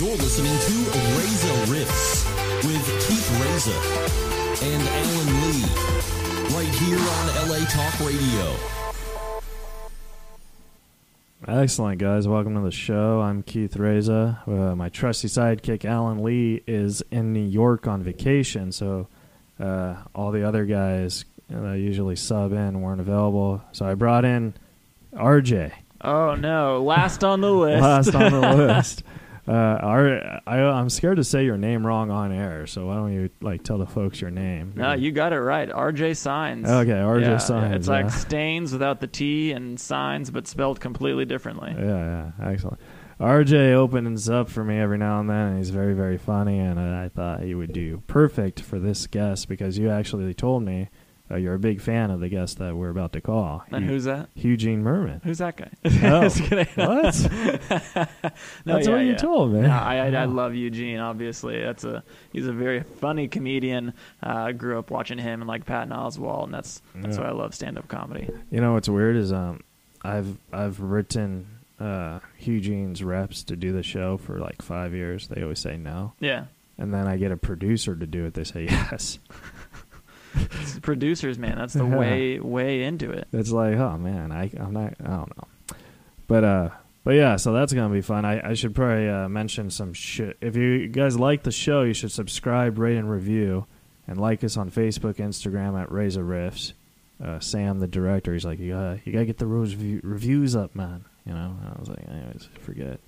You're listening to Reza Rifts with Keith Reza and Alan Lee, right here on LA Talk Radio. Excellent, guys. Welcome to the show. I'm Keith Reza. Uh, my trusty sidekick, Alan Lee, is in New York on vacation, so uh, all the other guys that usually sub in weren't available. So I brought in RJ. Oh no! Last on the list. Last on the list. Uh, our, I, I'm scared to say your name wrong on air, so why don't you like tell the folks your name? No, you got it right. RJ Sains. Okay, RJ yeah, Sains, It's like stains without the T and signs, but spelled completely differently. Yeah, yeah, excellent. RJ opens up for me every now and then, and he's very, very funny. And I thought he would do perfect for this guest because you actually told me uh, you're a big fan of the guest that we're about to call. And who's that? Eugene Mirman. Who's that guy? Oh, what? No, That's yeah, what you yeah. told me. No, I, I, I love Eugene. Obviously, that's a he's a very funny comedian. Uh, I grew up watching him and like Patton Oswalt, and that's that's Yeah. why I love stand up comedy. You know what's weird is um, I've I've written uh Eugene's reps to do the show for like five years. They always say no, Yeah, and then I get a producer to do it. They say yes. It's producers, man. That's the Yeah. way way into it. It's like, oh man, I I'm not I don't know. But uh but yeah, so that's gonna be fun. I, I should probably uh, mention some shit. If you guys like the show, you should subscribe, rate, and review, and like us on Facebook, Instagram at Reza Rifts. Uh, Sam, the director, he's like, you gotta you gotta get the reviews up, man. You know, and I was like, anyways, forget.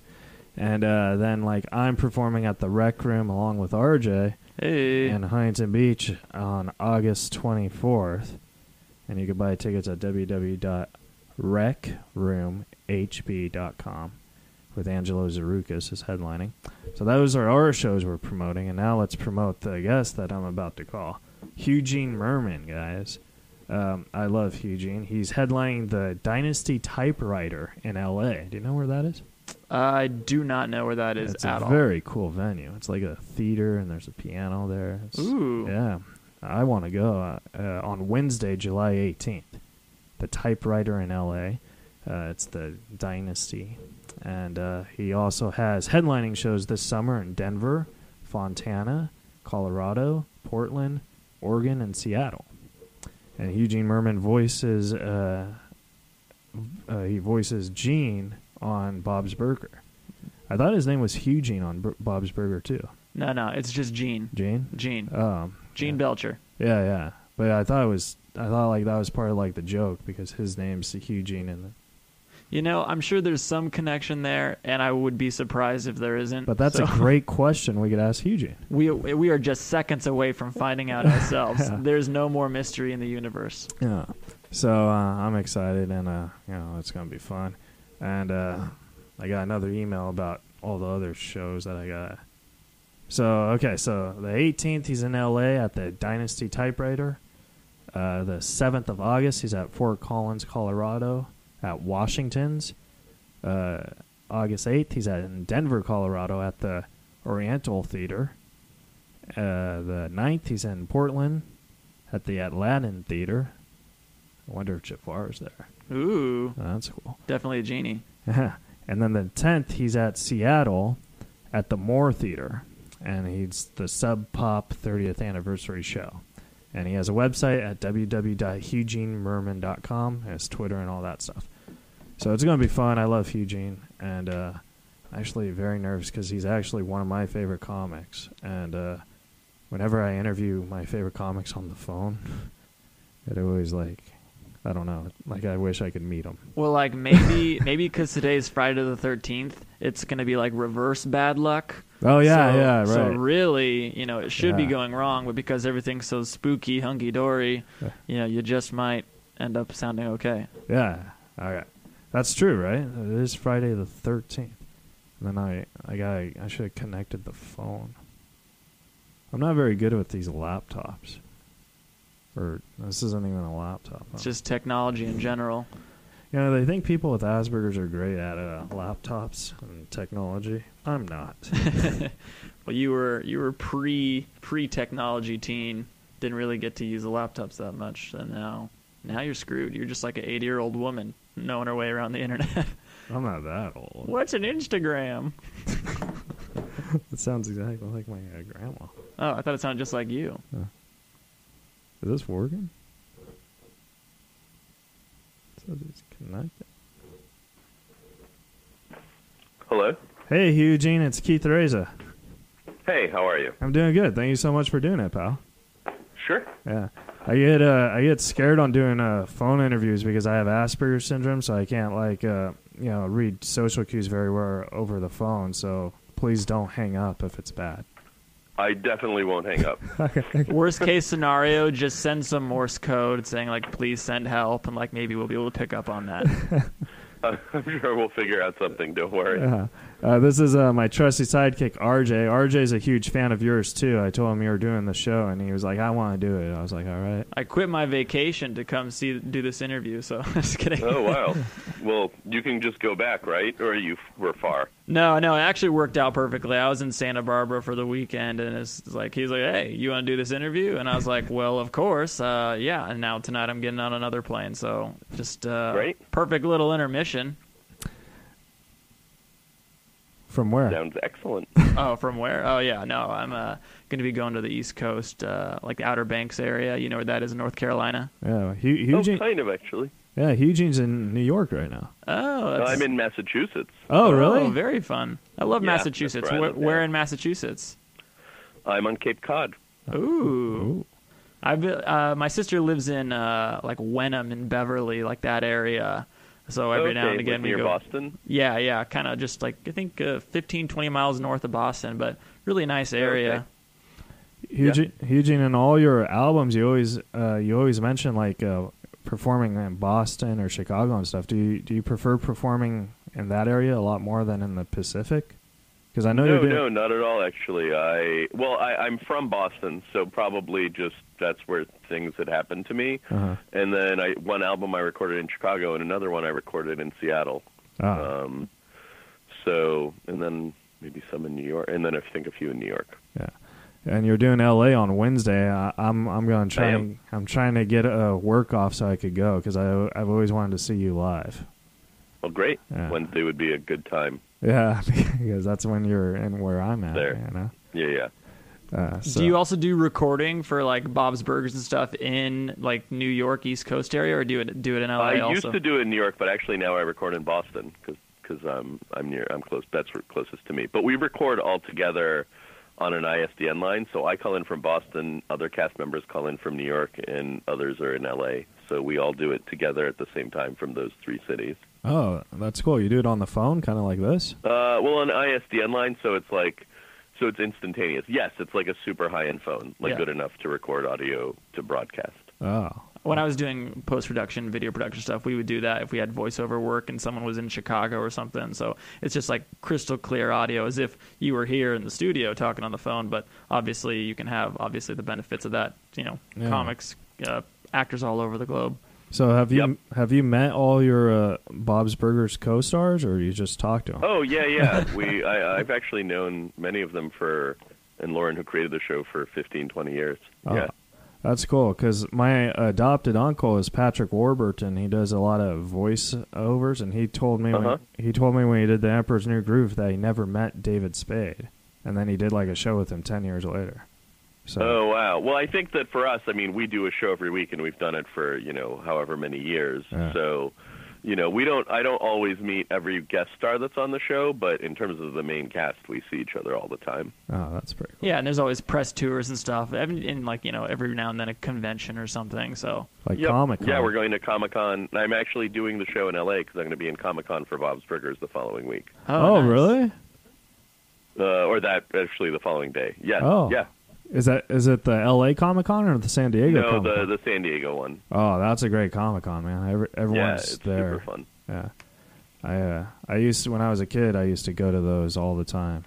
And uh, then like I'm performing at the Rec Room along with RJ Hey, in Huntington Beach on August 24th. And you can buy tickets at www.recroomhb.com with Angelo Tsarouchas is headlining. So those are our shows we're promoting. And now let's promote the guest that I'm about to call. Eugene Mirman, guys. Um, I love Eugene. He's headlining the Dynasty Typewriter in LA. Do you know where that is? I do not know where that is it's at a very cool venue. It's like a theater, and there's a piano there. It's, Ooh. yeah, I want to go uh, uh, on Wednesday, July 18th. The Typewriter in L.A. Uh, it's the Dynasty, and uh, he also has headlining shows this summer in Denver, Fontana, Colorado, Portland, Oregon, and Seattle. And Eugene Mirman voices uh, uh, he voices Gene on Bob's Burger. I thought his name was Eugene on Bob's Burger too. No, no, it's just Gene. Gene. Gene. Um, Gene yeah. Belcher. Yeah, yeah. But I thought it was. I thought like that was part of like the joke because his name's Eugene and. You know, I'm sure there's some connection there, and I would be surprised if there isn't. But that's So, a great question we could ask Eugene. We we are just seconds away from finding out ourselves. Yeah. There's no more mystery in the universe. Yeah. So uh, I'm excited and uh, you know it's gonna be fun. And uh, I got another email about all the other shows that I got. So okay, so the 18th he's in LA at the Dynasty Typewriter. Uh, the 7th of August he's at Fort Collins, Colorado, at Washington's. Uh, August 8th he's at in Denver, Colorado, at the Oriental Theater. Uh, the 9th he's in Portland, at the Aladdin Theater. I wonder if Jafar's there. Ooh, Oh, that's cool. definitely a genie. Yeah. and then the 10th, he's at Seattle at the Moore Theater. And he's the Sub Pop 30th anniversary show. And he has a website at www.eugenemirman.com. Has Twitter and all that stuff. So it's going to be fun. I love Eugene. And uh, actually very nervous because he's actually one of my favorite comics. And uh, whenever I interview my favorite comics on the phone, it always like, I don't know, like I wish I could meet him. Well, like maybe maybe because today's Friday the Thirteenth, it's gonna be like reverse bad luck. Oh yeah, so, yeah, right. So really, you know, it should be going wrong, but because everything's so spooky, hunky dory, Yeah. you know, you just might end up sounding okay. Yeah. All right. That's true, right? It is Friday the thirteenth. And then I, I got, I should have connected the phone. I'm not very good with these laptops. Or this isn't even a laptop. It's just technology in general. you know, they think people with Asperger's are great at uh, laptops and technology. I'm not. Well, you were you were pre pre technology teen. Didn't really get to use the laptops that much. And now now you're screwed. You're just like an 80 year old woman knowing her way around the internet. I'm not that old. What's an Instagram? It sounds exactly like my uh, grandma. Oh, I thought it sounded just like you. Is this working? So it's connected. Hello. Hey, Eugene, it's Keith Reza. Hey, how are you? I'm doing good. Thank you so much for doing it, pal. Sure. Yeah, I get uh, I get scared on doing uh, phone interviews because I have Asperger's syndrome, so I can't like uh, you know read social cues very well over the phone. So please don't hang up if it's bad. I definitely won't hang up. Worst case scenario, just send some Morse code saying like, "Please send help," and like maybe we'll be able to pick up on that. I'm sure we'll figure out something. Don't worry. Yeah. Uh, this is uh, my trusty sidekick, RJ. RJ's a huge fan of yours too. I told him you were doing the show, and he was like, "I want to do it." I was like, "All right." I quit my vacation to come see do this interview, so just kidding. Oh wow. Well, you can just go back, right? Or you f- were far. No, no, it actually worked out perfectly. I was in Santa Barbara for the weekend, and it's like he's like, "Hey, you want to do this interview?" And I was like, "Well, of course, uh, yeah." And now tonight I'm getting on another plane, so just uh, Great. perfect little intermission. From where? Sounds excellent. Oh, from where? Oh, yeah, no, I'm uh, going to be going to the East Coast, uh, like the Outer Banks area. You know where that is in North Carolina? Yeah, Hu- Oh, Eugene. kind of actually. yeah, Eugene's in New York right now. Oh, that's, I'm in Massachusetts. Oh, really? Oh, very fun. I love Yeah, Massachusetts. that's where Where, live where now. in Massachusetts? I'm on Cape Cod. Ooh. Ooh. I've been- uh, my sister lives in uh, like Wenham in Beverly, like that area. So every okay, now and again we near go. Boston. Yeah, yeah, kind of just like I think uh, 15, 20 miles north of Boston, but really nice area. Eugene, Eugene, in all your albums, you always uh, you always mention like uh, performing in Boston or Chicago and stuff. Do you do you prefer performing in that area a lot more than in the Pacific? Because I know No, doing. no, not at all. Actually, I well, I, I'm from Boston, so probably just that's where things had happened to me. Uh-huh. And then I one album I recorded in Chicago, and another one I recorded in Seattle. Ah, Um, so, and then maybe some in New York, and then I think a few in New York. yeah. And you're doing L.A. on Wednesday. I, I'm I'm going to try. Am. and- I'm trying to get a work off so I could go because I I've always wanted to see you live. Well, great. Yeah. Wednesday would be a good time. Yeah, because that's when you're in where I'm at. There. You know. Yeah, yeah. Uh, so, Do you also do recording for like Bob's Burgers and stuff in like New York East Coast area, or do it do it in LA I also? used to do it in New York, but actually now I record in Boston because because I'm I'm near I'm close. That's closest to me. But we record all together on an ISDN line. So I call in from Boston, other cast members call in from New York, and others are in LA. So we all do it together at the same time from those three cities. Oh, that's cool. You do it on the phone, kind of like this. Uh, well, on ISDN line, so it's like, so it's instantaneous. Yes, it's like a super high-end phone, like Yeah. good enough to record audio to broadcast. Oh, when I was doing post production, video production stuff, we would do that if we had voiceover work and someone was in Chicago or something. So it's just like crystal clear audio, as if you were here in the studio talking on the phone. But obviously, you can have obviously the benefits of that. You know, Yeah. comics, uh, actors all over the globe. So have you Yep. have you met all your uh, Bob's Burgers co-stars, or you just talked to them? Oh yeah, yeah. we I, I've actually known many of them for, and Loren, who created the show for 15, 20 years. Oh, Yeah. That's cool because my adopted uncle is Patrick Warburton. He does a lot of voiceovers, and he told me Uh-huh. when, he told me when he did the Emperor's New Groove that he never met David Spade, and then he did like a show with him ten years later. So Oh wow. Well, I think that for us, I mean, we do a show every week, and we've done it for you know however many years. Yeah. So, you know, we don't. I don't always meet every guest star that's on the show, but in terms of the main cast, we see each other all the time. oh, that's pretty cool. Yeah, and there's always press tours and stuff. and, in like you know every now and then a convention or something. So Like Yep. Comic Con. Yeah, we're going to Comic Con. I'm actually doing the show in LA because I'm going to be in Comic Con for Bob's Burgers the following week, Oh, nice. really? uh, or that actually the following day. Yes. Oh. Yeah. Is that is it the L.A. Comic Con or the San Diego? No, the Comic-Con? the San Diego one. Oh, that's a great Comic Con, man. Every, Yeah, everyone's it's there. super fun. Yeah, I uh, I used to when I was a kid. I used to go to those all the time.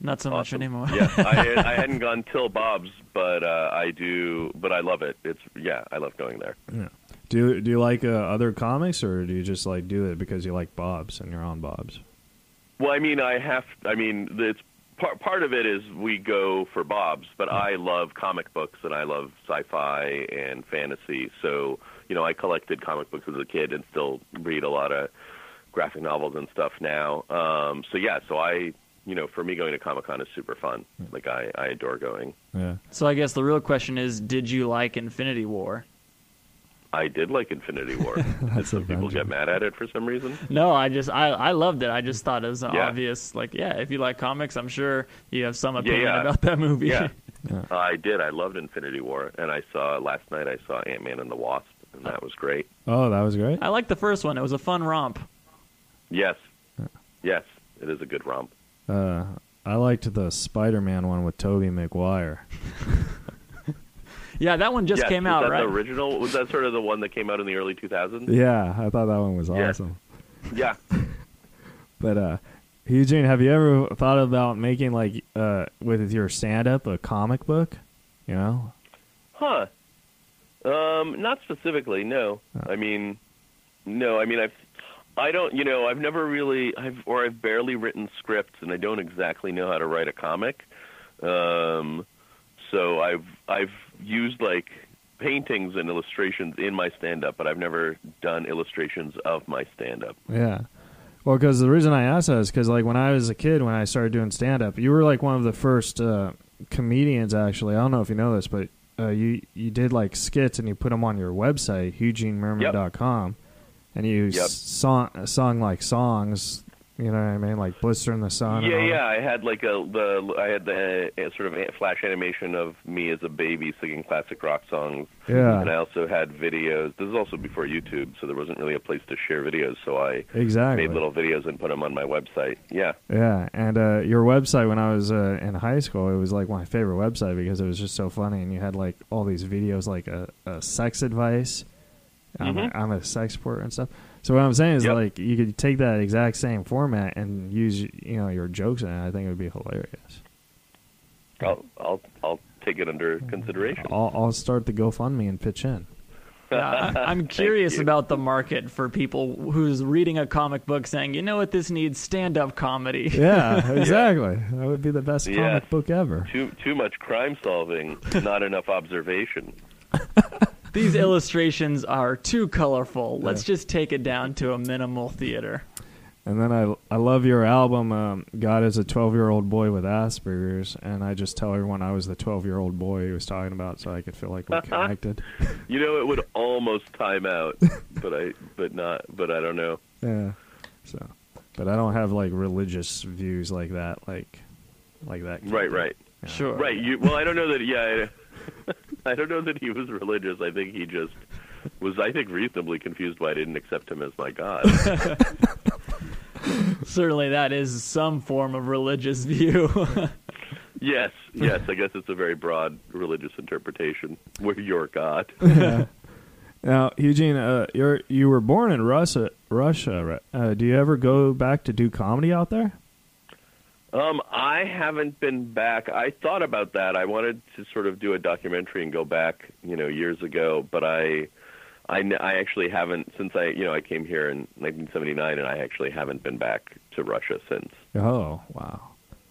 not so much anymore. yeah, I, I hadn't gone till Bob's, but uh, I do. But I love it. It's yeah, I love going there. Yeah. Do you, do you like uh, other comics, or do you just like do it because you like Bob's and you're on Bob's? Well, I mean, I have. I mean, it's part part of it is we go for Bob's, but I love comic books and I love sci-fi and fantasy. So you know, I collected comic books as a kid and still read a lot of graphic novels and stuff now. Um, so yeah, so I you know, for me, going to Comic Con is super fun. Like I, I adore going. Yeah. So I guess the real question is, did you like Infinity War? I did like Infinity War. That's Some people get mad at it for some reason. No, I just I, I loved it. I just thought it was Yeah. obvious. Like, yeah, if you like comics, I'm sure you have some opinion yeah. about that movie. Yeah, I did. I loved Infinity War, and I saw last night. I saw Ant Man and the Wasp, and that was great. Oh, that was great. I liked the first one. It was a fun romp. Yes, yes, it is a good romp. Uh, I liked the Spider-Man one with Tobey Maguire. Yeah, that one just yes, came out, that right? The original was that sort of the one that came out in the early 2000s. Yeah, I thought that one was Yeah. awesome. Yeah. But uh, Eugene, have you ever thought about making like uh with your stand-up a comic book? You know? Huh. Um, not specifically, no. I mean, no. I mean, I've, I don't, you know, I've never really, I've, or I've barely written scripts, and I don't exactly know how to write a comic. Um, so I've, I've used like paintings and illustrations in my stand-up, but I've never done illustrations of my stand-up. Yeah. Well, because the reason I asked that is because, like, when I was a kid, when I started doing stand up, you were like one of the first uh, comedians. Actually, I don't know if you know this, but uh, you you did like skits and you put them on your website, EugeneMirman.com, and you Yep. song sung like songs. You know what I mean, like "Blister in the Sun." Yeah, yeah. I had like a the I had the uh, sort of a- flash animation of me as a baby singing classic rock songs. Yeah. And I also had videos. This is also before YouTube, so there wasn't really a place to share videos. So I Exactly. made little videos and put them on my website. Yeah. Yeah, and uh, your website when I was uh, in high school, it was like my favorite website because it was just so funny, and you had like all these videos, like a, a sex advice. I'm, a, Mhm. I'm a sex porter and stuff. So what I'm saying is Yep. like you could take that exact same format and use you know your jokes in it. I think it would be hilarious. I'll I'll I'll take it under consideration. I'll, I'll start the GoFundMe and pitch in. Yeah, I, I'm curious about the market for people who's reading a comic book saying, you know what, this needs stand-up comedy. Yeah, exactly. That would be the best Yeah. comic book ever. Too too much crime solving, not enough observation. These illustrations are too colorful. Let's just take it down to a minimal theater. And then I I love your album. Um, God is a twelve year old boy with Asperger's, and I just tell everyone I was the twelve year old boy he was talking about, so I could feel like we connected. You know, it would almost time out, but I but not but I don't know. yeah. So, but I don't have like religious views like that, like like that. Right, right. Yeah. Sure. Right. You, well, I don't know that. Yeah, I, I don't know that he was religious. I think he just was. I think reasonably confused why I didn't accept him as my god. Certainly, that is some form of religious view. yes, yes. I guess it's a very broad religious interpretation. We're your god. Now, Eugene, uh, you're you were born in Russia. Russia. right? Uh, do you ever go back to do comedy out there? Um, I haven't been back. I thought about that. I wanted to sort of do a documentary and go back, you know, years ago, but I, I, I actually haven't since I, you know, I came here in 1979, and I actually haven't been back to Russia since. Oh, wow.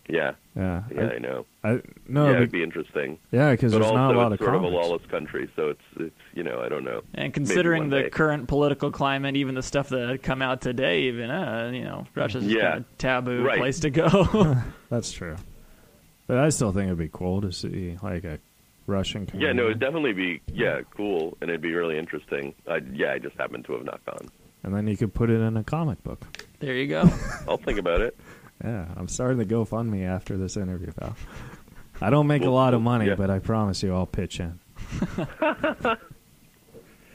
Yeah, Yeah. yeah, I, know. I, I no, yeah, be- it'd be interesting. yeah, because But there's also, not a lot it's of sort of a lawless country, so it's, it's, you know, I don't know. and considering the day. current political climate, even the stuff that had come out today, even uh, you know, Russia's just Yeah. kind of taboo Right. place to go. That's true. But I still think it'd be cool to see like a Russian Yeah, no, it'd definitely be, yeah, cool, and it'd be really interesting. I, yeah, I just happened to have not gone. and then you could put it in a comic book. there you go. I'll think about it. Yeah, I'm starting to GoFundMe after this interview, pal. I don't make a lot of money, yeah. but I promise you I'll pitch in.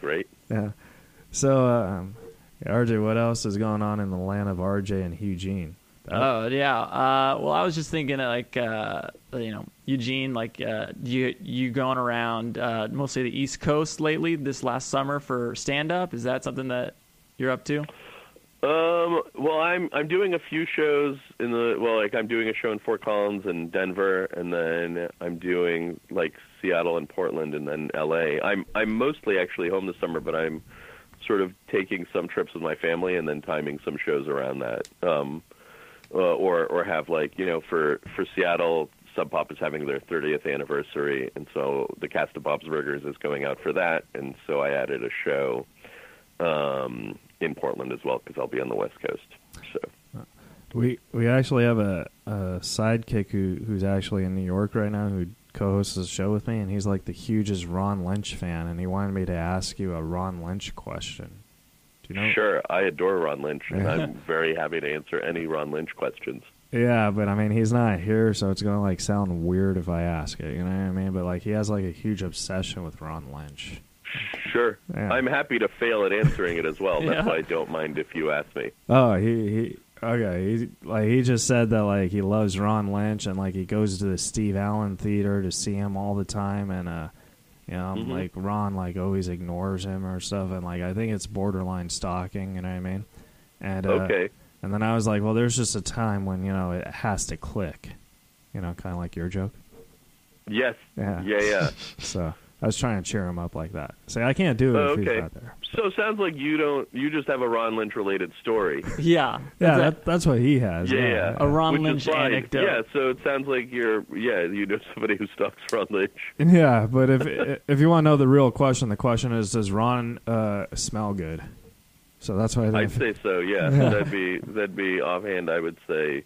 Great. Yeah. So, um, RJ, what else is going on in the land of RJ and Eugene? Oh yeah. Uh, well, I was just thinking, like, uh, you know, Eugene, like, uh, you you going around uh, mostly the East Coast lately this last summer for stand up? Is that something that you're up to? Um, well, I'm I'm doing a few shows in the well, like I'm doing a show in Fort Collins and Denver, and then I'm doing like Seattle and Portland, and then L.A. I'm I'm mostly actually home this summer, but I'm sort of taking some trips with my family and then timing some shows around that. Um, uh, or or have like you know for for Seattle, Sub Pop is having their 30th anniversary, and so the cast of Bob's Burgers is going out for that, and so I added a show um, in Portland as well because I'll be on the West Coast. So We we actually have a, a sidekick who who's actually in New York right now who co-hosts the show with me, and he's like the hugest Ron Lynch fan, and he wanted me to ask you a Ron Lynch question. Do you know? Sure, I adore Ron Lynch, and I'm very happy to answer any Ron Lynch questions. Yeah, but I mean he's not here, so it's gonna like sound weird if I ask it. You know what I mean? But like he has like a huge obsession with Ron Lynch. Sure, Yeah. I'm happy to fail at answering it as well. That's Yeah. why I don't mind if you ask me. Oh, he he okay. He like he just said that like he loves Ron Lynch and like he goes to the Steve Allen Theater to see him all the time and uh you know Mhm. like Ron like always ignores him or stuff and like I think it's borderline stalking. You know what I mean? And uh, Okay. And then I was like, well, there's just a time when you know it has to click. You know, kind of like your joke. Yes. Yeah. Yeah, yeah. So I was trying to cheer him up like that. Say I can't do it Oh, if okay. he's not there. So it sounds like you don't. You just have a Ron Lynch related story. Yeah. Yeah, that, that's what he has. Yeah, yeah. A Ron Which Lynch is fine. anecdote. Yeah, so it sounds like you're. Yeah, you know somebody who stalks Ron Lynch. Yeah, but if if you want to know the real question, the question is, does Ron uh, smell good? So that's why I I'd say so. Yeah, that'd be that'd be offhand. I would say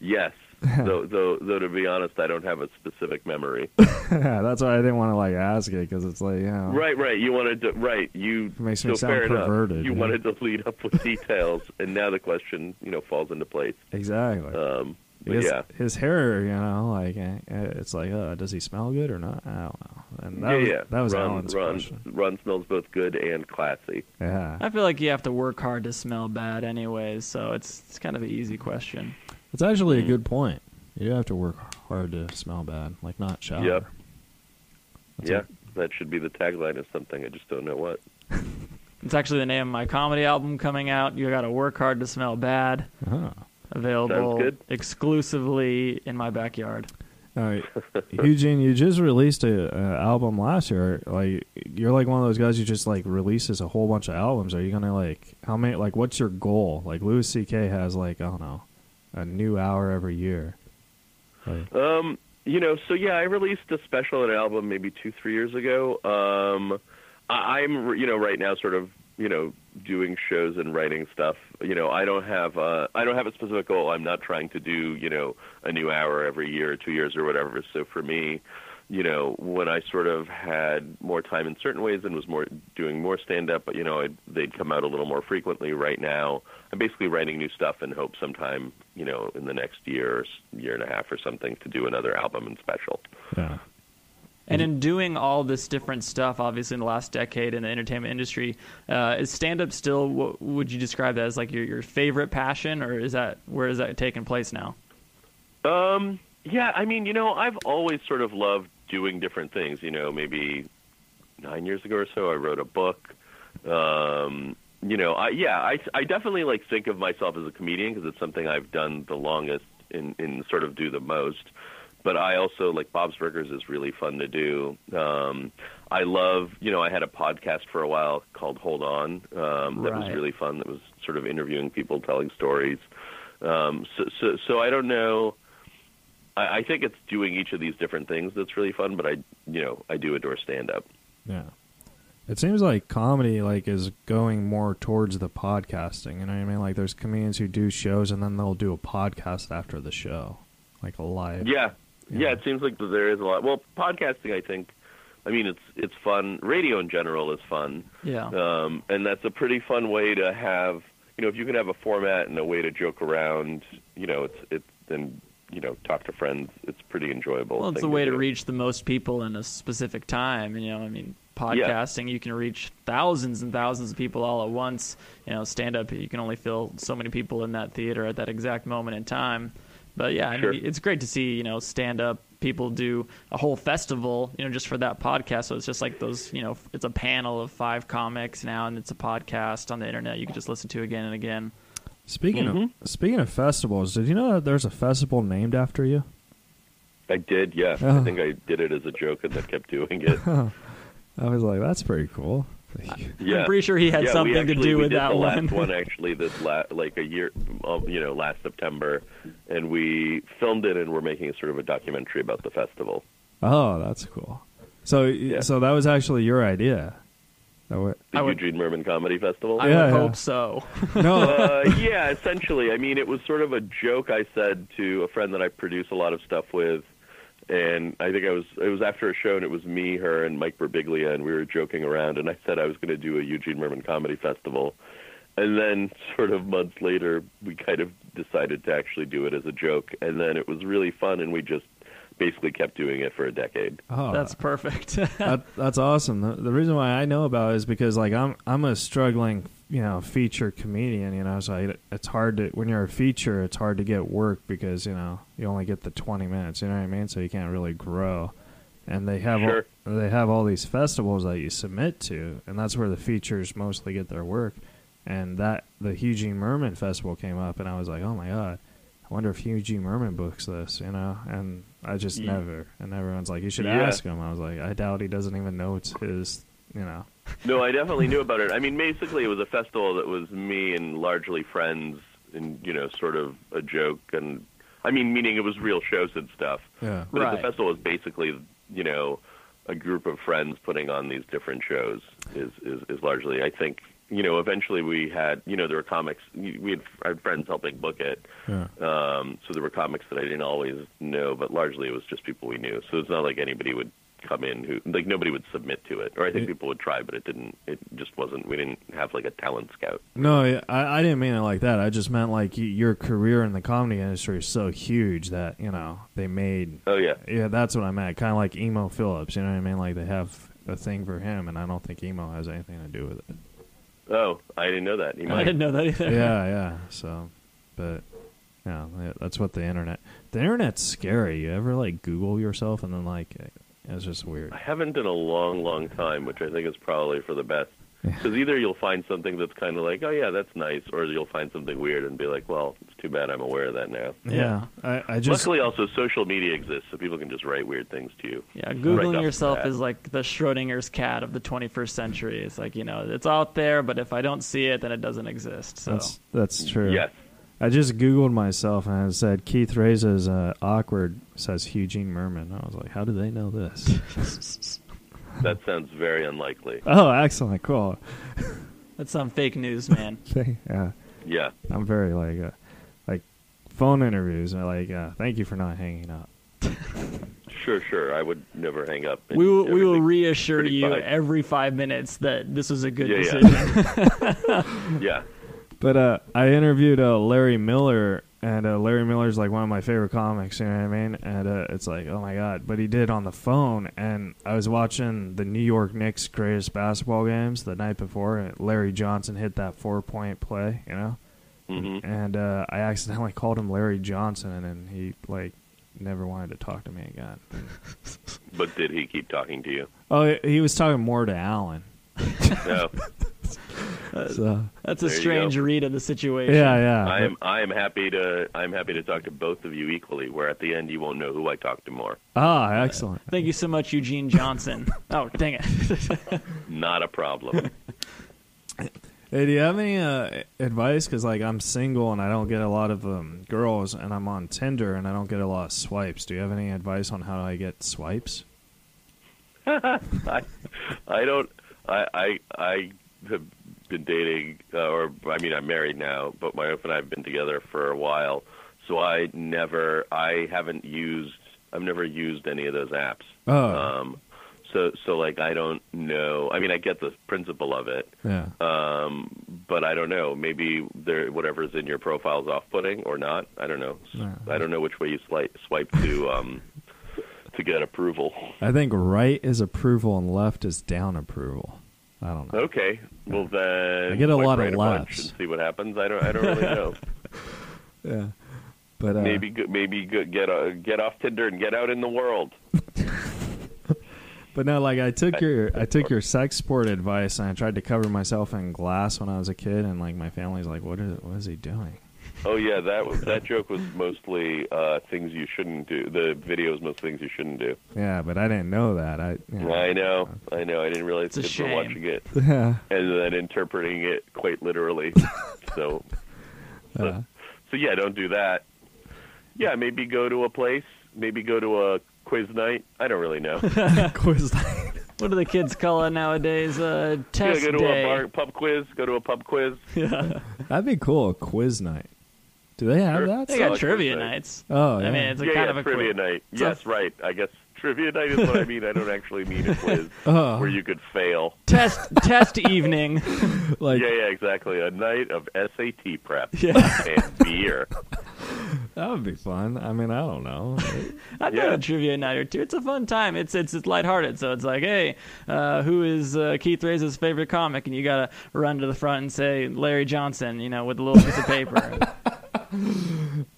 yes. though, though, though to be honest, I don't have a specific memory. yeah, that's why I didn't want to like ask it because it's like you know. Right, right. You wanted to. Right, you. Makes so sound perverted, Enough. You yeah. wanted to lead up with details, and now the question, you know, falls into place. Exactly. Um, his, yeah, his hair, you know, like eh, eh, it's like, uh, does he smell good or not? I don't know. And that yeah, was, yeah. that was Ron, Alan's Ron, question. Ron smells both good and classy. Yeah, I feel like you have to work hard to smell bad, anyways. So it's it's kind of an easy question. It's actually a Mm. good point. You have to work hard to smell bad, like not shower. Yep. That's yeah, it. that should be the tagline of something. I just don't know what. It's actually the name of my comedy album coming out. You got to work hard to smell bad. Oh. Available good. exclusively in my backyard. All right, Eugene, you just released a, a album last year. Like, you're like one of those guys who just like releases a whole bunch of albums. Are you gonna like how many? Like, what's your goal? Like, Louis C.K. has like I don't know, a new hour every year. Um, you know, so yeah, I released a special an album maybe two, three years ago. Um, I, I'm, you know, right now sort of, you know, doing shows and writing stuff. You know, I don't have, uh, I don't have a specific goal. I'm not trying to do, you know, a new hour every year or two years or whatever. So for me, you know, when I sort of had more time in certain ways and was more doing more stand up, but you know, I'd, they'd come out a little more frequently. Right now, I'm basically writing new stuff and hope sometime, you know, in the next year or year and a half or something to do another album and special. yeah, And in doing all this different stuff, obviously in the last decade in the entertainment industry, uh, is stand up still? What would you describe that as like your your favorite passion, or is that where is that taking place now? Um, yeah, I mean, you know, I've always sort of loved doing different things. You know, maybe nine years ago or so, I wrote a book. Um, you know, I, yeah, I, I definitely like think of myself as a comedian because it's something I've done the longest and, and sort of do the most. But I also like Bob's Burgers is really fun to do. Um, I love, you know, I had a podcast for a while called Hold On um, that was really fun. That was sort of interviewing people, telling stories. Um, so, so, so I don't know. I, I think it's doing each of these different things that's really fun. But I, you know, I do adore stand up. yeah. It seems like comedy like is going more towards the podcasting. You know what I mean? Like, there's comedians who do shows and then they'll do a podcast after the show, like a live. Yeah. Yeah. yeah, It seems like there is a lot. Well, podcasting, I think. I mean, it's it's fun. Radio in general is fun. Yeah. um, and that's a pretty fun way to have you know if you can have a format and a way to joke around you know it's it's and you know talk to friends it's pretty enjoyable Well, it's a way to do. reach the most people in a specific time. You know, I mean, podcasting, you can reach thousands and thousands of people all at once. You know, stand up, you can only fill so many people in that theater at that exact moment in time. But yeah, I mean, it's great to see, you know, stand up people do a whole festival, you know, just for that podcast. So it's just like those, you know, it's a panel of five comics now, and it's a podcast on the internet you can just listen to again and again. Speaking Mhm. of speaking of festivals, did you know that there's a festival named after you? i did yeah Oh. i think i did it as a joke and then kept doing it I was like, that's pretty cool. yeah I'm pretty sure he had yeah, we something to do we with did that the one. last one actually this la- like a year um, you know last september and we filmed it and we're making sort of a documentary about the festival Oh, that's cool. So, Yeah. so that was actually your idea. That wa- The I would- Eugene Mirman Comedy Festival. I Yeah, would yeah. hope so. no. uh, yeah, essentially. I mean, it was sort of a joke I said to a friend that I produce a lot of stuff with, and I think I was it was after a show, and it was me, her, and Mike Birbiglia, and we were joking around, and I said I was going to do a Eugene Mirman Comedy Festival, and then sort of months later, we kind of decided to actually do it as a joke, and then it was really fun, and we just basically kept doing it for a decade. Oh, That's perfect. that, that's awesome. The, the reason why I know about it is because like I'm I'm a struggling you know feature comedian. You know, so I, it's hard to when you're a feature, it's hard to get work because you know you only get the 20 minutes. You know what I mean? So you can't really grow. And they have Sure. all, they have all these festivals that you submit to, and that's where the features mostly get their work. And that the Eugene Mirman Festival came up, and I was like, oh my god. I wonder if Eugene Mirman books this, you know, and I just Yeah. never. And everyone's like, "You should Yeah. ask him." I was like, "I doubt he doesn't even know it's his." You know, No, I definitely knew about it. I mean, basically, it was a festival that was me and largely friends, and you know, sort of a joke. And I mean, meaning it was real shows and stuff. yeah, But Right. the festival is basically, you know, a group of friends putting on these different shows. Is is, is largely, I think. You know, eventually we had, you know, there were comics. We had, I had friends helping book it, yeah, um, so there were comics that I didn't always know, but largely it was just people we knew. So it's not like anybody would come in who like nobody would submit to it, or I think Yeah. people would try, but it didn't. It just wasn't. We didn't have like a talent scout. No, I, I didn't mean it like that. I just meant like your career in the comedy industry is so huge that you know they made. Oh yeah, Yeah, that's what I meant. Kind of like emo Philips. You know what I mean? Like they have a thing for him, and I don't think emo has anything to do with it. Oh I didn't know that. You I didn't know that either. yeah, yeah. So, but yeah, yeah, that's what the internet. The internet's scary. You ever like Google yourself and then like it's just weird. I haven't in a long, long time, which I think is probably for the best. Yeah. Because either you'll find something that's kind of like, oh yeah, that's nice, or you'll find something weird and be like, well, it's too bad I'm aware of that now. Yeah, I, I just Luckily, also social media exists, so people can just write weird things to you. Yeah, googling off the yourself is like the Schrodinger's cat of the 21st century. It's like you know, it's out there, but if I don't see it, then it doesn't exist. So that's that's true. Yes. I just googled myself and it said Keith Reza's uh, awkward says Eugene Mirman. I was like, how do they know this? That sounds very unlikely. oh, excellent, cool. that's some fake news, man. yeah, Yeah. I'm very like uh, like phone interviews. and like, uh, thank you for not hanging up. Sure, sure. I would never hang up. we will, we will reassure you fine. every five minutes that this was a good Yeah, yeah. decision. Yeah. But uh, I interviewed uh, Larry Miller, and uh, Larry Miller's like one of my favorite comics. You know what I mean? And uh, it's like, oh my god! But he did on the phone, and I was watching the New York Knicks' greatest basketball games the night before. And Larry Johnson hit that four-point play, you know, hmm and uh, I accidentally called him Larry Johnson, and he like never wanted to talk to me again. But did he keep talking to you? Oh, he- he was talking more to Alan. No. So That's a There strange read of the situation. yeah, yeah. I am. I am happy to. I'm happy to talk to both of you equally. Where at the end you won't know who I talk to more. Ah, excellent. Thank you so much, Eugene Johnson. oh, dang it. Not a problem. Hey, do you have any uh, advice? Because like I'm single and I don't get a lot of um, girls, and I'm on Tinder and I don't get a lot of swipes. Do you have any advice on how I get swipes? I, I don't. I, I I have been dating, uh, or I mean, I'm married now, but my wife and I have been together for a while. So I never. I haven't used. I've never used any of those apps. Oh, Um, so so like I don't know. I mean, I get the principle of it. yeah. Um, but I don't know. Maybe there, whatever's in your profile is off-putting or not. I don't know. No. I don't know which way you swipe, swipe to um, to get approval. I think right is approval and left is down approval. I don't know. Okay. Well then, I get a lot of right a bunch laughs. and see what happens. I don't. I don't really know. Yeah, but uh, maybe maybe get uh, get off Tinder and get out in the world. But no, like I took your I took your sex sport advice and I tried to cover myself in glass when I was a kid, and like my family's like, what is what is he doing? Oh yeah, that that joke was mostly uh, things you shouldn't do. The video was most things you shouldn't do. Yeah, but I didn't know that. I yeah. I know, I know. I didn't realize It's a kids were shame. watching it yeah. and then interpreting it quite literally. so, so, Uh, so yeah, don't do that. Yeah, maybe go to a place. Maybe go to a quiz night. I don't really know. quiz night. what do the kids call it nowadays? Uh, Yeah, test go to day. a bar, pub quiz. Go to a pub quiz. Yeah, that'd be cool. A quiz night. Do they have Sure. that? They So got like trivia night. nights. Oh, I mean, it's a yeah, kind yeah, of a trivia quiz. night. So- yes, right. I guess trivia night is what I mean. I don't actually mean a quiz Oh. where you could fail. Test test evening. like yeah, yeah, exactly. A night of SAT prep Yeah. and beer. that would be fun. I mean, I don't know. I've Yeah. done a trivia night or two. It's a fun time. It's it's it's lighthearted. So it's like, hey, uh, who is uh, Keith Reza's favorite comic? And you gotta run to the front and say Larry Johnson, you know, with a little piece of paper.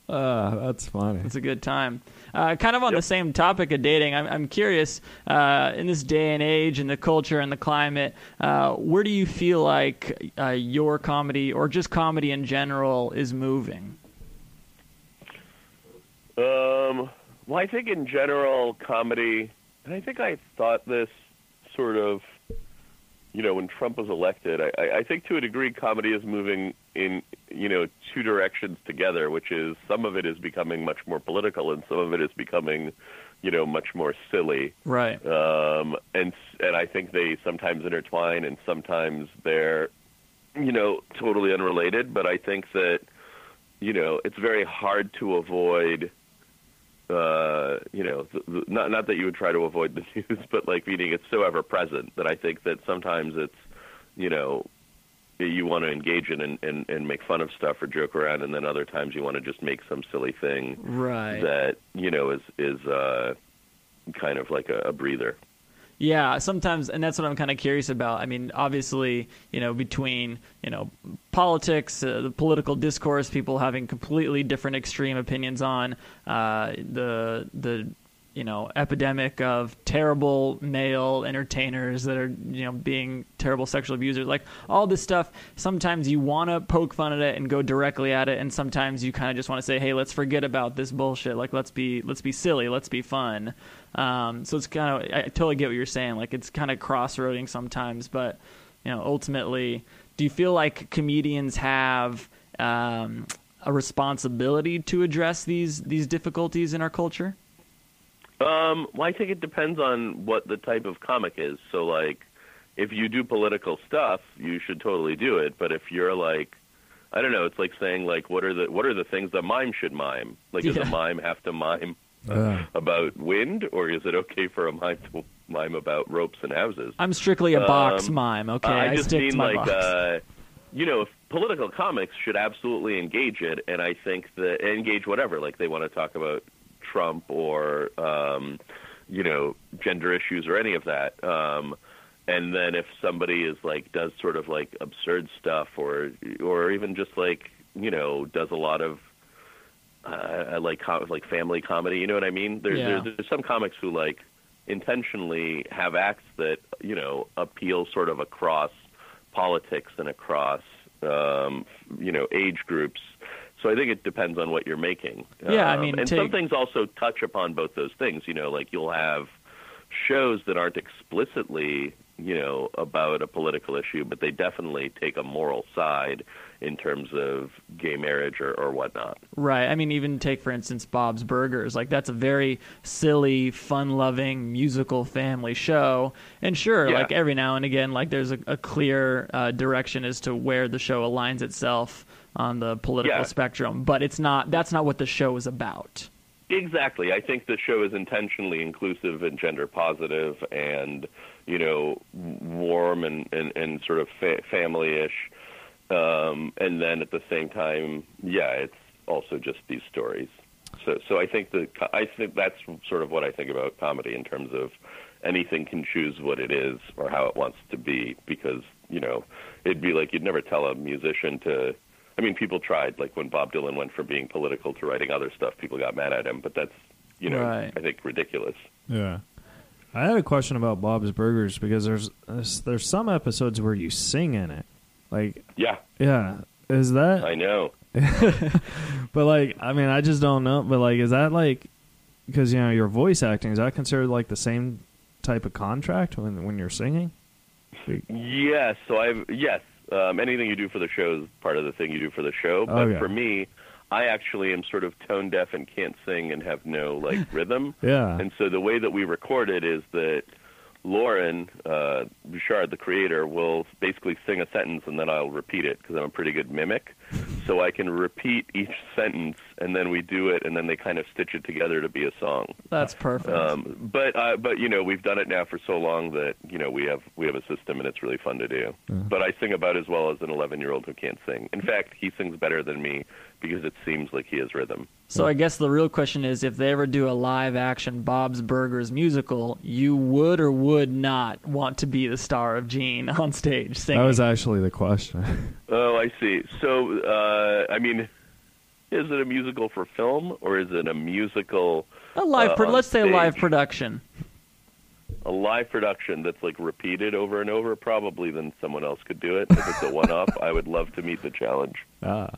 Uh, that's funny. It's a good time. Uh, kind of on the same topic of dating, I'm, I'm curious uh, in this day and age, and the culture and the climate, uh, where do you feel like uh, your comedy or just comedy in general is moving? Um, well, I think in general, comedy, and I think I thought this sort of, you know, when Trump was elected, I, I I think to a degree, comedy is moving in, you know, two directions together, which is some of it is becoming much more political and some of it is becoming, you know, much more silly. Right. um, and and I think they sometimes intertwine and sometimes they're, you know, totally unrelated. But I think that, you know, it's very hard to avoid. Uh, you know, th- th- not not that you would try to avoid the news, but like meaning it's so ever present that I think that sometimes it's, you know, you want to engage in and, and, and make fun of stuff or joke around, and then other times you want to just make some silly thing Right. that you know is is uh, kind of like a, a breather. Yeah, sometimes, and that's what I'm kind of curious about. I mean, obviously, you know, between you know politics, uh, the political discourse, people having completely different extreme opinions on uh, the the you know epidemic of terrible male entertainers that are you know being terrible sexual abusers like all this stuff sometimes you want to poke fun at it and go directly at it and sometimes you kind of just want to say hey let's forget about this bullshit. Like let's be let's be silly. Let's be fun um, so it's kind of I totally get what you're saying like it's kind of crossroading sometimes but you know ultimately do you feel like comedians have um, a responsibility to address these these difficulties in our culture Um, well, I think it depends on what the type of comic is. So, like, if you do political stuff, you should totally do it. But if you're like, I don't know, it's like saying like, what are the what are the things that mime should mime? Like, does Yeah. a mime have to mime Uh, about wind, or is it okay for a mime to mime about ropes and houses? I'm strictly a box Um, mime. Okay, I I, just stick mean to my like, box. uh, you know, if political comics should absolutely engage it, and I think that engage whatever, like they want to talk about Trump or, um, you know, gender issues or any of that. Um, and then if somebody is like does sort of like absurd stuff or or even just like you know does a lot of uh, like com- like family comedy, you know what I mean? There's Yeah. there's, there's some comics who like intentionally have acts that you know appeal sort of across politics and across um, you know age groups. So I think it depends on what you're making. Yeah, I Um, mean, and take- some things also touch upon both those things. You know, like you'll have shows that aren't explicitly you know about a political issue, but they definitely take a moral side in terms of gay marriage or, or whatnot. Right. I mean, even take for instance Bob's Burgers. Like that's a very silly, fun-loving musical family show. And sure, Yeah. like every now and again, like there's a, a clear uh, direction as to where the show aligns itself on the political Yeah. spectrum. But it's not. That's not what the show is about. Exactly. I think the show is intentionally inclusive and gender positive and, you know, warm and, and, and sort of fa- family-ish. Um, and then at the same time, yeah, it's also just these stories. So, so I think that I think that's sort of what I think about comedy in terms of anything can choose what it is or how it wants to be because you know it'd be like you'd never tell a musician to I mean, people tried, like when Bob Dylan went from being political to writing other stuff, people got mad at him, but that's, you know, Right. I think ridiculous. yeah. I had a question about Bob's Burgers because there's there's, there's some episodes where you sing in it. Like, Yeah, yeah, is that? I know. But like, I mean, I just don't know. But like, is that like because you know your voice acting is that considered like the same type of contract when when you're singing? Yes, so I've, yes, um, anything you do for the show is part of the thing you do for the show, but Okay. for me, I actually am sort of tone deaf and can't sing and have no, like, rhythm. Yeah. And so the way that we record it is that Loren uh, Bouchard, the creator, will basically sing a sentence and then I'll repeat it because I'm a pretty good mimic. So I can repeat each sentence and then we do it and then they kind of stitch it together to be a song. That's perfect. Um, but uh, but you know we've done it now for so long that you know we have we have a system and it's really fun to do. But I sing about as well as an 11 year old who can't sing. In fact, he sings better than me because it seems like he has rhythm. so I guess the real question is, if they ever do a live action Bob's Burgers musical, you would or would not want to be the star of Gene on stage singing. That was actually the question. Oh, I see. So uh, I mean, is it a musical for film or is it a musical? a live. uh, pro- let's say a live production. a live production that's like repeated over and over, probably then someone else could do it. If it's a one off, I would love to meet the challenge. ah,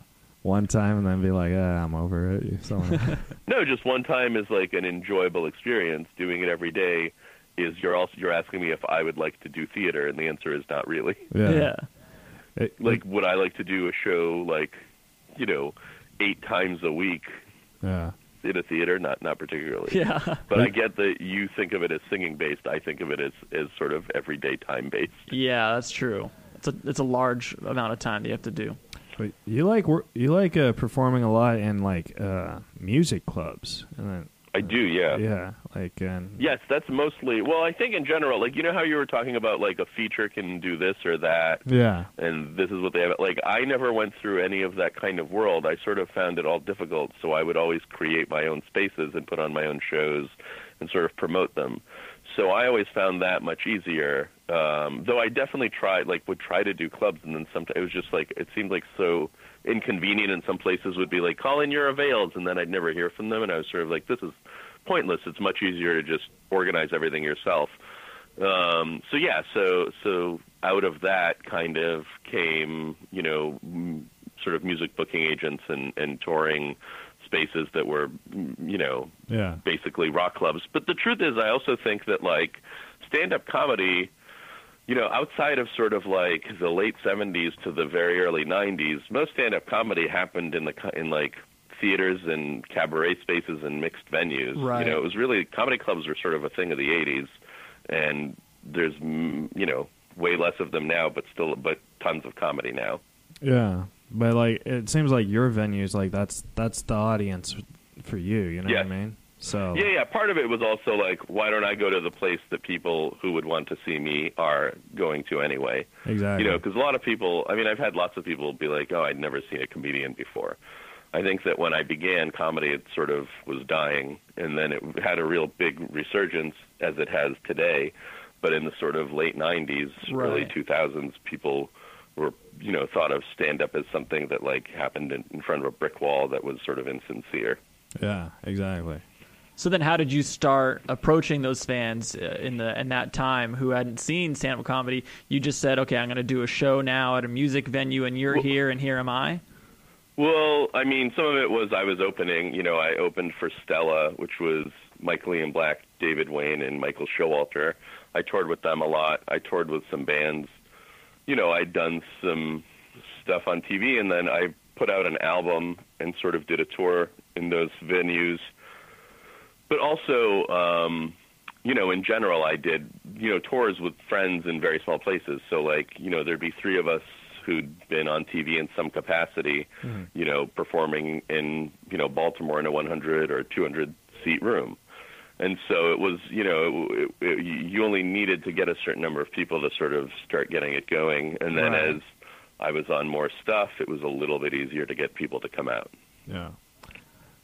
one time and then be like, ah, I'm over it. Someone, No, just one time is like an enjoyable experience. Doing it every day is you're also you're asking me if I would like to do theater, and the answer is not really. yeah. yeah. It- Like, would I like to do a show like, you know, eight times a week yeah. in a theater? Not not particularly. Yeah. But I get that you think of it as singing based. I think of it as as sort of everyday time based. Yeah, that's true. It's a it's a large amount of time that you have to do. But you like you like uh, performing a lot in like uh, music clubs, and then I do, yeah. yeah, like and Yes, that's mostly. Well, I think in general, like you know how you were talking about like a feature can do this or that, yeah, and this is what they have. Like I never went through any of that kind of world. I sort of found it all difficult, so I would always create my own spaces and put on my own shows and sort of promote them. So I always found that much easier. Um, though I definitely tried, like would try to do clubs, and then sometimes it was just like it seemed like so inconvenient. in some places would be like, "Call in your avails," and then I'd never hear from them, and I was sort of like, "This is pointless. It's much easier to just organize everything yourself." Um, so yeah, so so out of that kind of came, you know, m- sort of music booking agents and and touring spaces that were, you know, yeah, basically rock clubs. But the truth is, I also think that like stand-up comedy, you know, outside of sort of like the late '70s to the very early '90s, most stand-up comedy happened in the in like theaters and cabaret spaces and mixed venues. Right. You know, it was really comedy clubs were sort of a thing of the '80s, and there's mm, you know way less of them now, but still, but tons of comedy now. yeah. But like, it seems like your venues, like that's that's the audience for you. You know Yes. what I mean? So Yeah, yeah. Part of it was also like, why don't I go to the place that people who would want to see me are going to anyway? exactly. You know, because a lot of people. I mean, I've had lots of people be like, "Oh, I'd never seen a comedian before." I think that when I began comedy, it sort of was dying, and then it had a real big resurgence as it has today. But in the sort of late '90s, early 2000s, people were, you know, thought of stand-up as something that like happened in, in front of a brick wall that was sort of insincere. yeah, exactly. So then, how did you start approaching those fans uh, in the in that time who hadn't seen stand-up comedy? You just said, "Okay, I'm going to do a show now at a music venue, and you're Well- here, and here am I." Well, I mean, some of it was I was opening. You know, I opened for Stella, which was Michael Ian Black, David Wain, and Michael Showalter. I toured with them a lot. I toured with some bands. You know, I'd done some stuff on TV, and then I put out an album and sort of did a tour in those venues. But also, um, you know, in general, I did you know tours with friends in very small places. So like, you know, there'd be three of us who'd been on TV in some capacity, you know, performing in you know Baltimore in a 100 or 200 seat room. And so it was, you know, it, it, you only needed to get a certain number of people to sort of start getting it going. And then Right. as I was on more stuff, it was a little bit easier to get people to come out. Yeah.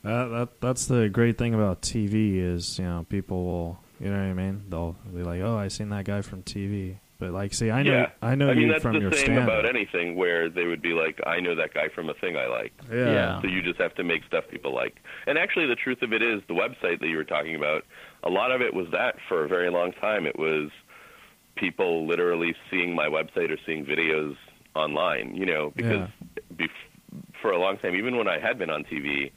That, that that's the great thing about TV is you know people will you know what I mean they'll be like oh I seen that guy from TV but like see I know yeah, I know I mean you that's from the your same stand about anything where they would be like, I know that guy from a thing I like. yeah Yeah. So you just have to make stuff people like. And actually, the truth of it is, the website that you were talking about, a lot of it was that for a very long time. It was people literally seeing my website or seeing videos online. You know, because bef- for a long time, even when I had been on TV,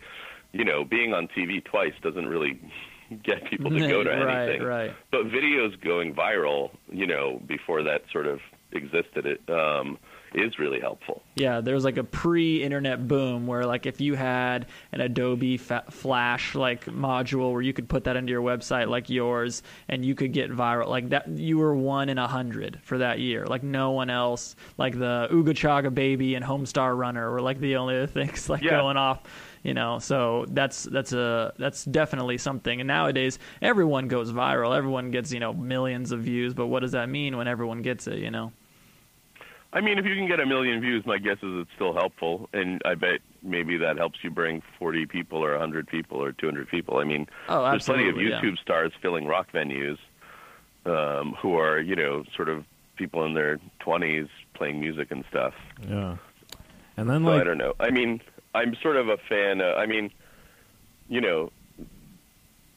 you know, being on TV twice doesn't really get people to go to right, anything right. but videos going viral, you know, before that sort of existed, it um, is really helpful. Yeah, there was like a pre-internet boom where like if you had an Adobe fa- Flash like module where you could put that into your website like yours and you could get viral like that you were one in a hundred for that year. Like no one else like the Ooga Chaka Baby and Homestar Runner were like the only other things like Yeah. going off. You know, so that's that's a that's definitely something. And nowadays, everyone goes viral. Everyone gets you know millions of views. But what does that mean when everyone gets it? You know. I mean, if you can get a million views, my guess is it's still helpful, and I bet maybe that helps you bring 40 people or 100 people or 200 people. I mean, Oh, there's plenty of absolutely, yeah. YouTube stars filling rock venues um, who are, you know, sort of people in their 20s playing music and stuff. Yeah. And then So like I don't know. I mean, I'm sort of a fan. Uh, I mean, you know,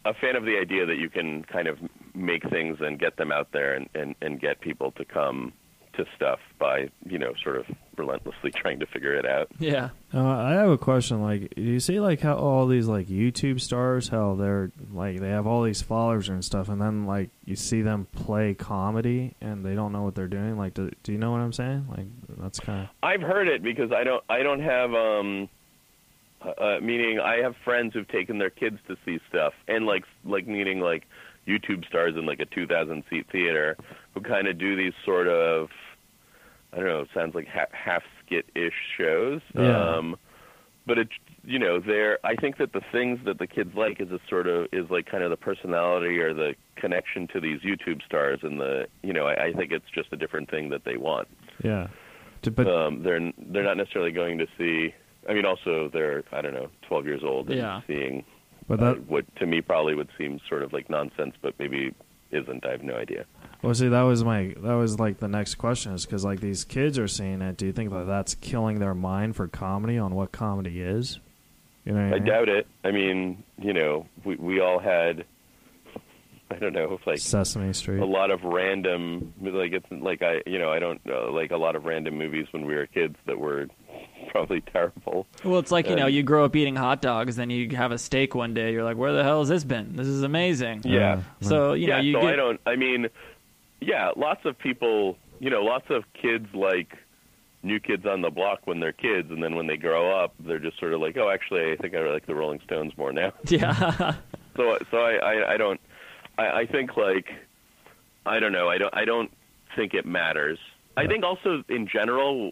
a fan of the idea that you can kind of make things and get them out there and, and, and get people to come to stuff by, you know, sort of relentlessly trying to figure it out. Yeah. Uh, I have a question. Like, do you see like how all these like YouTube stars, how they're like they have all these followers and stuff, and then like you see them play comedy and they don't know what they're doing. Like, do, do you know what I'm saying? Like, that's kind of I've heard it because I don't I don't have um uh, meaning I have friends who've taken their kids to see stuff and like like meaning like YouTube stars in like a 2000 seat theater who kind of do these sort of I don't know sounds like ha- half skit ish shows Yeah. um but it you know they're I think that the things that the kids like is a sort of is like kind of the personality or the connection to these YouTube stars and the you know I, I think it's just a different thing that they want yeah. But um, they're they're not necessarily going to see. I mean, also they're I don't know, 12 years old and Yeah. seeing but uh, that what to me probably would seem sort of like nonsense, but maybe isn't. I have no idea. well, see, that was my that was like the next question is because like these kids are seeing it. Do you think that that's killing their mind for comedy on what comedy is? You know, what I mean? doubt it. I mean, you know, we we all had I don't know, like Sesame Street. a lot of random like it's like I you know I don't uh, like a lot of random movies when we were kids that were probably terrible. Well, it's like you know, you grow up eating hot dogs, then you have a steak one day. You're like, where the hell has this been? This is amazing. Yeah. So you yeah, know, you so get, I don't. I mean, yeah, lots of people. You know, lots of kids like new kids on the block when they're kids, and then when they grow up, they're just sort of like, oh, actually, I think I like the Rolling Stones more now. yeah, So, so I, I, I don't. I, I think like, I don't know. I don't. I don't think it matters. I think also in general,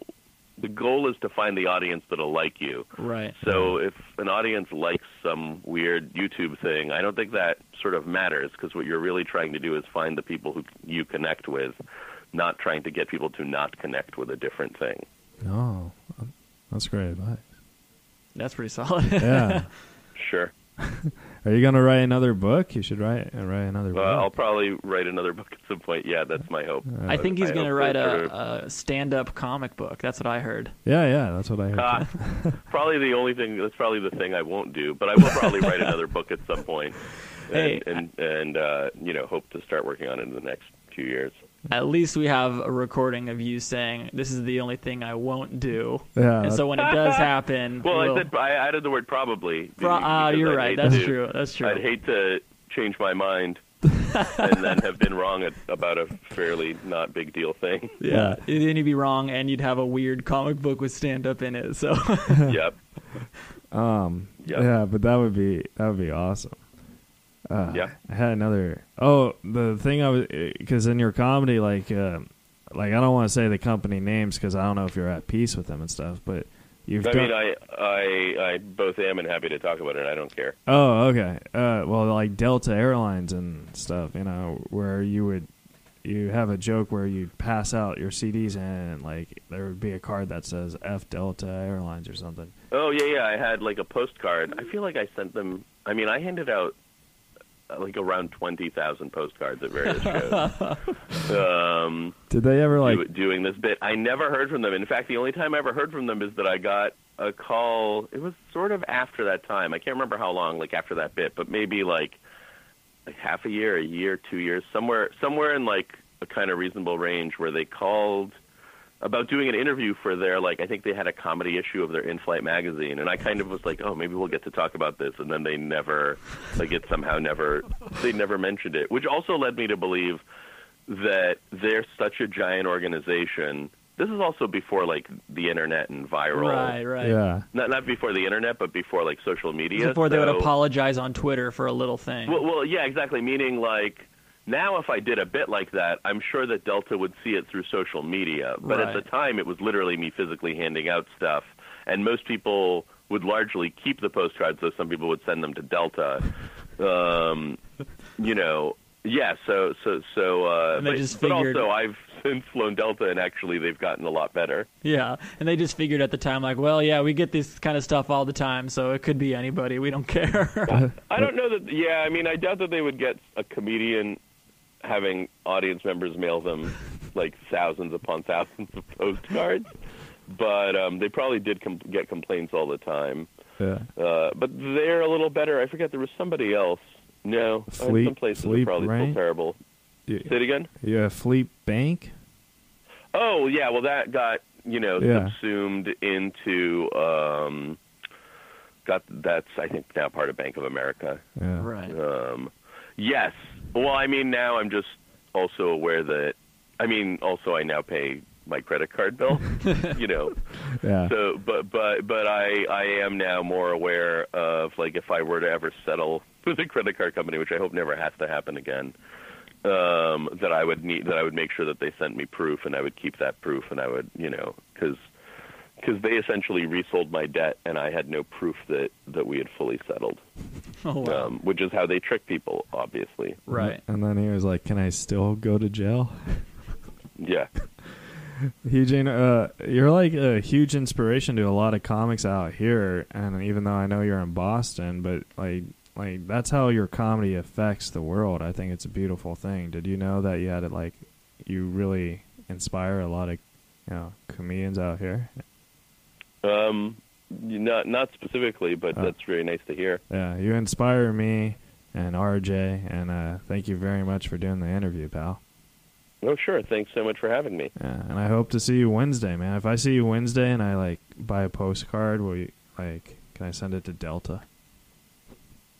the goal is to find the audience that'll like you. right. So if an audience likes some weird YouTube thing, I don't think that sort of matters because what you're really trying to do is find the people who you connect with, not trying to get people to not connect with a different thing. Oh, that's great advice. That's pretty solid. Yeah. Sure. Are you gonna write another book? You should write uh, write another Uh, book. I'll probably write another book at some point. Yeah, that's my hope. I think he's going to write a, a stand-up comic book. That's what I heard. yeah, yeah, that's what I heard. Ah, probably the only thing. That's probably the thing I won't do. But I will probably write another book at some point, and Hey. and, and uh, you know hope to start working on it in the next few years. At least we have a recording of you saying, "This is the only thing I won't do." Yeah, And so when it does happen, Well, we'll- I said I added the word probably. Pro- ah, you're I'd right. That's to- true. That's true. I'd hate to change my mind and then have been wrong at, about a fairly not big deal thing. yeah, then you'd be wrong, and you'd have a weird comic book with stand-up in it. So yep. Um. Yeah. Yeah, but that would be that would be awesome. Uh, Yeah. I had another. Oh, the thing I was because in your comedy, like, uh, like I don't want to say the company names because I don't know if you're at peace with them and stuff. But you've I done. mean, I, I I both am and happy to talk about it. I don't care. oh, okay. Uh, well, like Delta Airlines and stuff. You know, where you would you have a joke where you'd pass out your CDs and like there would be a card that says F Delta Airlines or something. Oh yeah, yeah. I had like a postcard. I feel like I sent them. I mean, I handed out like around twenty thousand postcards at various shows. um, Did they ever like? do- doing this bit. I never heard from them. In fact, the only time I ever heard from them is that I got a call. It was sort of after that time. I can't remember how long, like after that bit, but maybe like like half a year, a year, two years, somewhere somewhere in like a kind of reasonable range where they called about doing an interview for their like I think they had a comedy issue of their in-flight magazine and I kind of was like oh maybe we'll get to talk about this and then they never like it somehow never they never mentioned it which also led me to believe that they're such a giant organization this is also before like the internet and viral. Right, right. Yeah. Not not before the internet, but before like social media. Before they would apologize on Twitter for a little thing. Well, well, yeah, exactly. Meaning, like, now if I did a bit like that, I'm sure that Delta would see it through social media. But at the time, it was literally me physically handing out stuff, and most people would largely keep the postcards, though some people would send them to Delta. Um, you know, yeah. So, so, so. Uh, And they but, just but also, I've since flown Delta, and actually, they've gotten a lot better. yeah, and they just figured at the time, like, well, yeah, we get this kind of stuff all the time, so it could be anybody. We don't care. I don't know that. Yeah, I mean, I doubt that they would get a comedian having audience members mail them like thousands upon thousands of postcards. But um, they probably did com- get complaints all the time. Yeah. Uh, but they're a little better. I forget there was somebody else. No, Fleet- some places Fleet are probably Rain? still terrible. You, Say it again. you have Fleet Bank? Oh yeah, well that got you know Yeah. subsumed into um, got that's I think now part of Bank of America. Yeah. right. Um, yes. Well, I mean, now I'm just also aware that, I mean, also I now pay my credit card bill, you know. Yeah. So, but but but I I am now more aware of like if I were to ever settle with a credit card company, which I hope never has to happen again, um, that I would need that I would make sure that they sent me proof, and I would keep that proof, and I would you know because because they essentially resold my debt, and I had no proof that that we had fully settled, Oh, wow. um, which is how they trick people, obviously. right. And then he was like, "Can I still go to jail?" Yeah. Eugene, uh, you're like a huge inspiration to a lot of comics out here, and even though I know you're in Boston, but like, like that's how your comedy affects the world. I think it's a beautiful thing. Did you know that you had it like, you really inspire a lot of, you know, comedians out here? Um, not not specifically, but Oh. that's very nice to hear. Yeah, you inspire me and RJ, and uh, thank you very much for doing the interview, pal. Oh, sure. Thanks so much for having me. Yeah, and I hope to see you Wednesday, man. If I see you Wednesday and I like buy a postcard, will you like? Can I send it to Delta?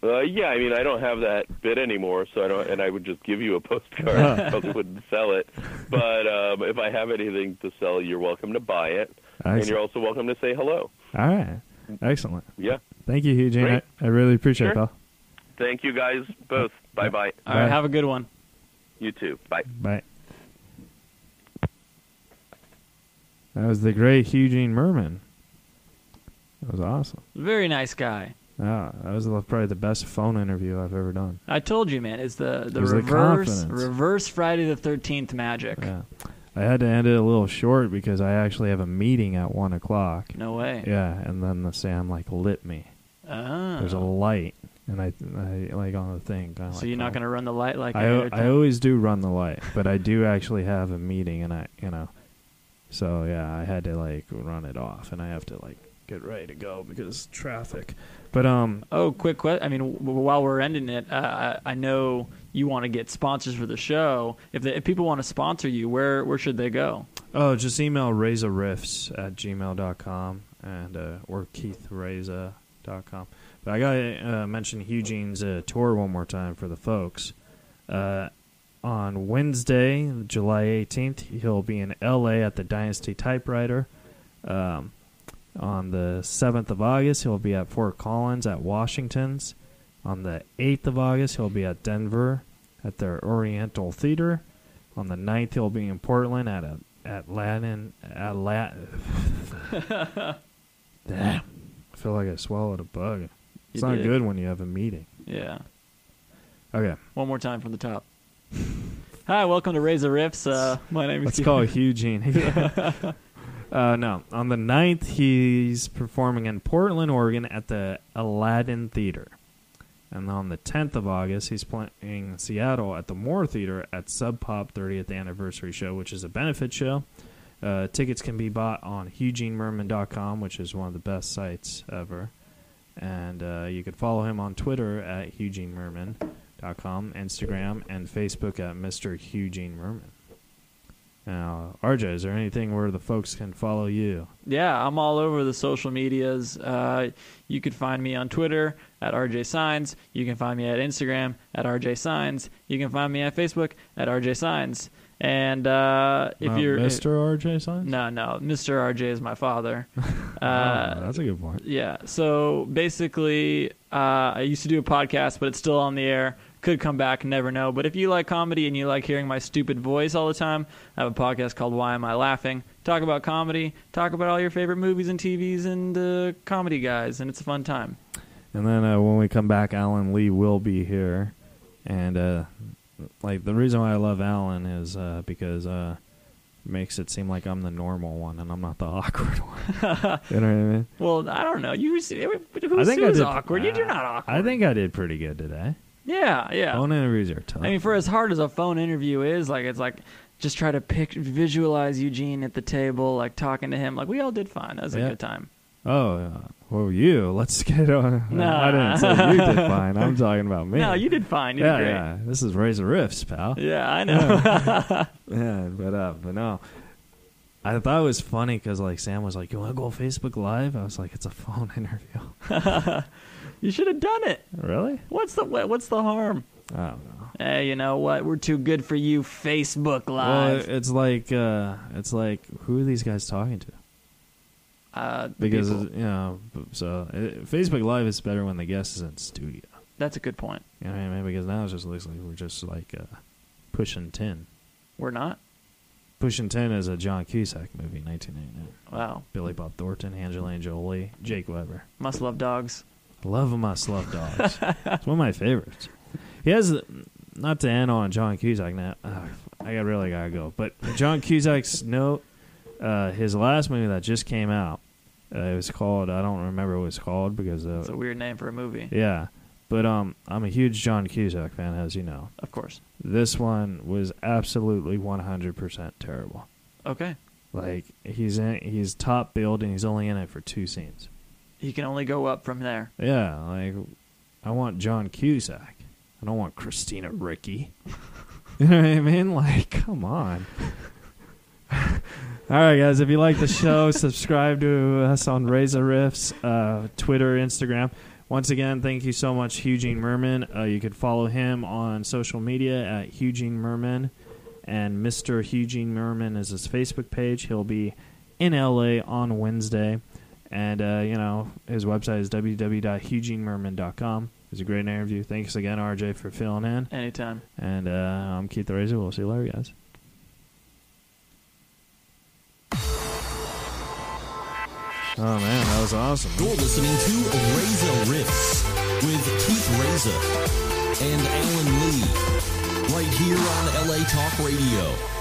Uh, yeah, I mean, I don't have that bit anymore, so I don't, and I would just give you a postcard. I probably wouldn't sell it, but um, if I have anything to sell, you're welcome to buy it, and you're also welcome to say hello. All right, excellent. Yeah. Thank you, Eugene. I, I really appreciate it, Sure. pal. Thank you guys both. Bye bye. All right. Have a good one. You too. Bye. Bye. That was the great Eugene Mirman. That was awesome. Very nice guy. Yeah, that was probably the best phone interview I've ever done. I told you, man. It's the the It was the reverse reverse Friday the Thirteenth magic. Yeah, I had to end it a little short because I actually have a meeting at one o'clock. No way. Yeah, and then the Sam like lit me. Oh. There's a light, and I, I like on the thing. So like, you're not oh. going to run the light like I always do run the light, but I do actually have a meeting, and I, you know, so yeah, I had to like run it off, and I have to like get ready to go because traffic. But um, Oh, quick question. I mean, w- while we're ending it, uh, I I know you want to get sponsors for the show. If, they, if people want to sponsor you, where where should they go? oh, just email rezarifts at gmail.com and uh, or keithreza.com. But I gotta uh, mention Eugene's uh, tour one more time for the folks. Uh, on Wednesday, July 18th, he'll be in LA at the Dynasty Typewriter. Um, on the 7th of August, he'll be at Fort Collins at Washington's. On the 8th of August, he'll be at Denver at their Oriental Theater. On the 9th, he'll be in Portland at a, at Latin at Lat. Damn, I feel like I swallowed a bug. It's You not did. good when you have a meeting. Yeah. Okay, One more time from the top. Hi, welcome to Reza Rifts. Uh, my name is. let's call Eugene. uh, no, on the 9th, he's performing in Portland, Oregon at the Aladdin Theater. And on the 10th of August, he's playing in Seattle at the Moore Theater at Sub Pop 30th Anniversary Show, which is a benefit show. Uh, tickets can be bought on EugeneMirman.com, which is one of the best sites ever. And uh, you can follow him on Twitter at EugeneMirman.com, Instagram, and Facebook at Mr. Eugene Mirman. Now, RJ, is there anything where the folks can follow you? Yeah, I'm all over the social medias. Uh, you can find me on Twitter at RJ Sains. You can find me at Instagram at RJ Sains. You can find me at Facebook at RJ Sains. And uh, if Not you're Mr. RJ Science? no, no, Mr. RJ is my father. Oh, Uh, that's a good point. yeah. So basically, uh, I used to do a podcast, but it's still on the air. Could come back, never know. But if you like comedy and you like hearing my stupid voice all the time, I have a podcast called Why Am I Laughing? Talk about comedy, talk about all your favorite movies and TVs and uh, comedy guys, and it's a fun time. And then uh, when we come back, Alan Lee will be here, and uh, like the reason why I love Alan is uh, because uh, makes it seem like I'm the normal one and I'm not the awkward one. you know what I mean? Well, I don't know. You, who's I think I who's did, awkward? You're not awkward. I think I did pretty good today. Yeah, yeah. Phone interviews are tough. I mean, for as hard as a phone interview is, like it's like just try to pick visualize Eugene at the table, like talking to him. Like we all did fine. That was Yeah. a good time. oh, uh, well, you. Let's get on. Nah. I didn't say you did fine. I'm talking about me. No, you did fine. You yeah, did great. yeah. This is Reza Rifts, pal. Yeah, I know. Yeah, but uh, but no, I thought it was funny because like Sam was like, "You want to go Facebook Live?" I was like, "It's a phone interview." You should have done it. really? What's the what's the harm? I don't know. Hey, you know what? We're too good for you. Facebook Well, Live. it's like uh, it's like who are these guys talking to? uh, Because people. you know, so uh Facebook Live is better when the guest is in studio. that's a good point. You know what I mean? Because now it just looks like we're just like uh, pushing ten. We're not. Pushing Tin is a John Cusack movie, 1989. Wow. Billy Bob Thornton, Angelina Jolie, Jake Weber. Must love dogs. Love 'em, must love dogs. it's one of my favorites. He has, not to end on John Cusack now. Uh, I got really gotta go. But John Cusack's note, uh, his last movie that just came out, uh, it was called. I don't remember what it was called because It's a uh, weird name for a movie. yeah. But um, I'm a huge John Cusack fan, as you know. Of course. This one was absolutely 100% terrible. Okay. Like he's in, he's top billed and he's only in it for two scenes. He can only go up from there. Yeah, like I want John Cusack. I don't want Christina Ricci. you know what I mean? Like, come on. All right, guys. If you like the show, subscribe to us on Reza Rifts, uh, Twitter, Instagram. Once again, thank you so much, Eugene Mirman. Uh, you can follow him on social media at Eugene Mirman, and Mr. Eugene Mirman is his Facebook page. He'll be in LA on Wednesday. And, uh, you know, his website is www.eugenemirman.com. It was a great interview. Thanks again, RJ, for filling in. Anytime. And uh, I'm Keith the Razor. We'll see you later, guys. Oh, man, that was awesome. You're listening to Reza Rifts with Keith Reza and Alan Lee right here on LA Talk Radio.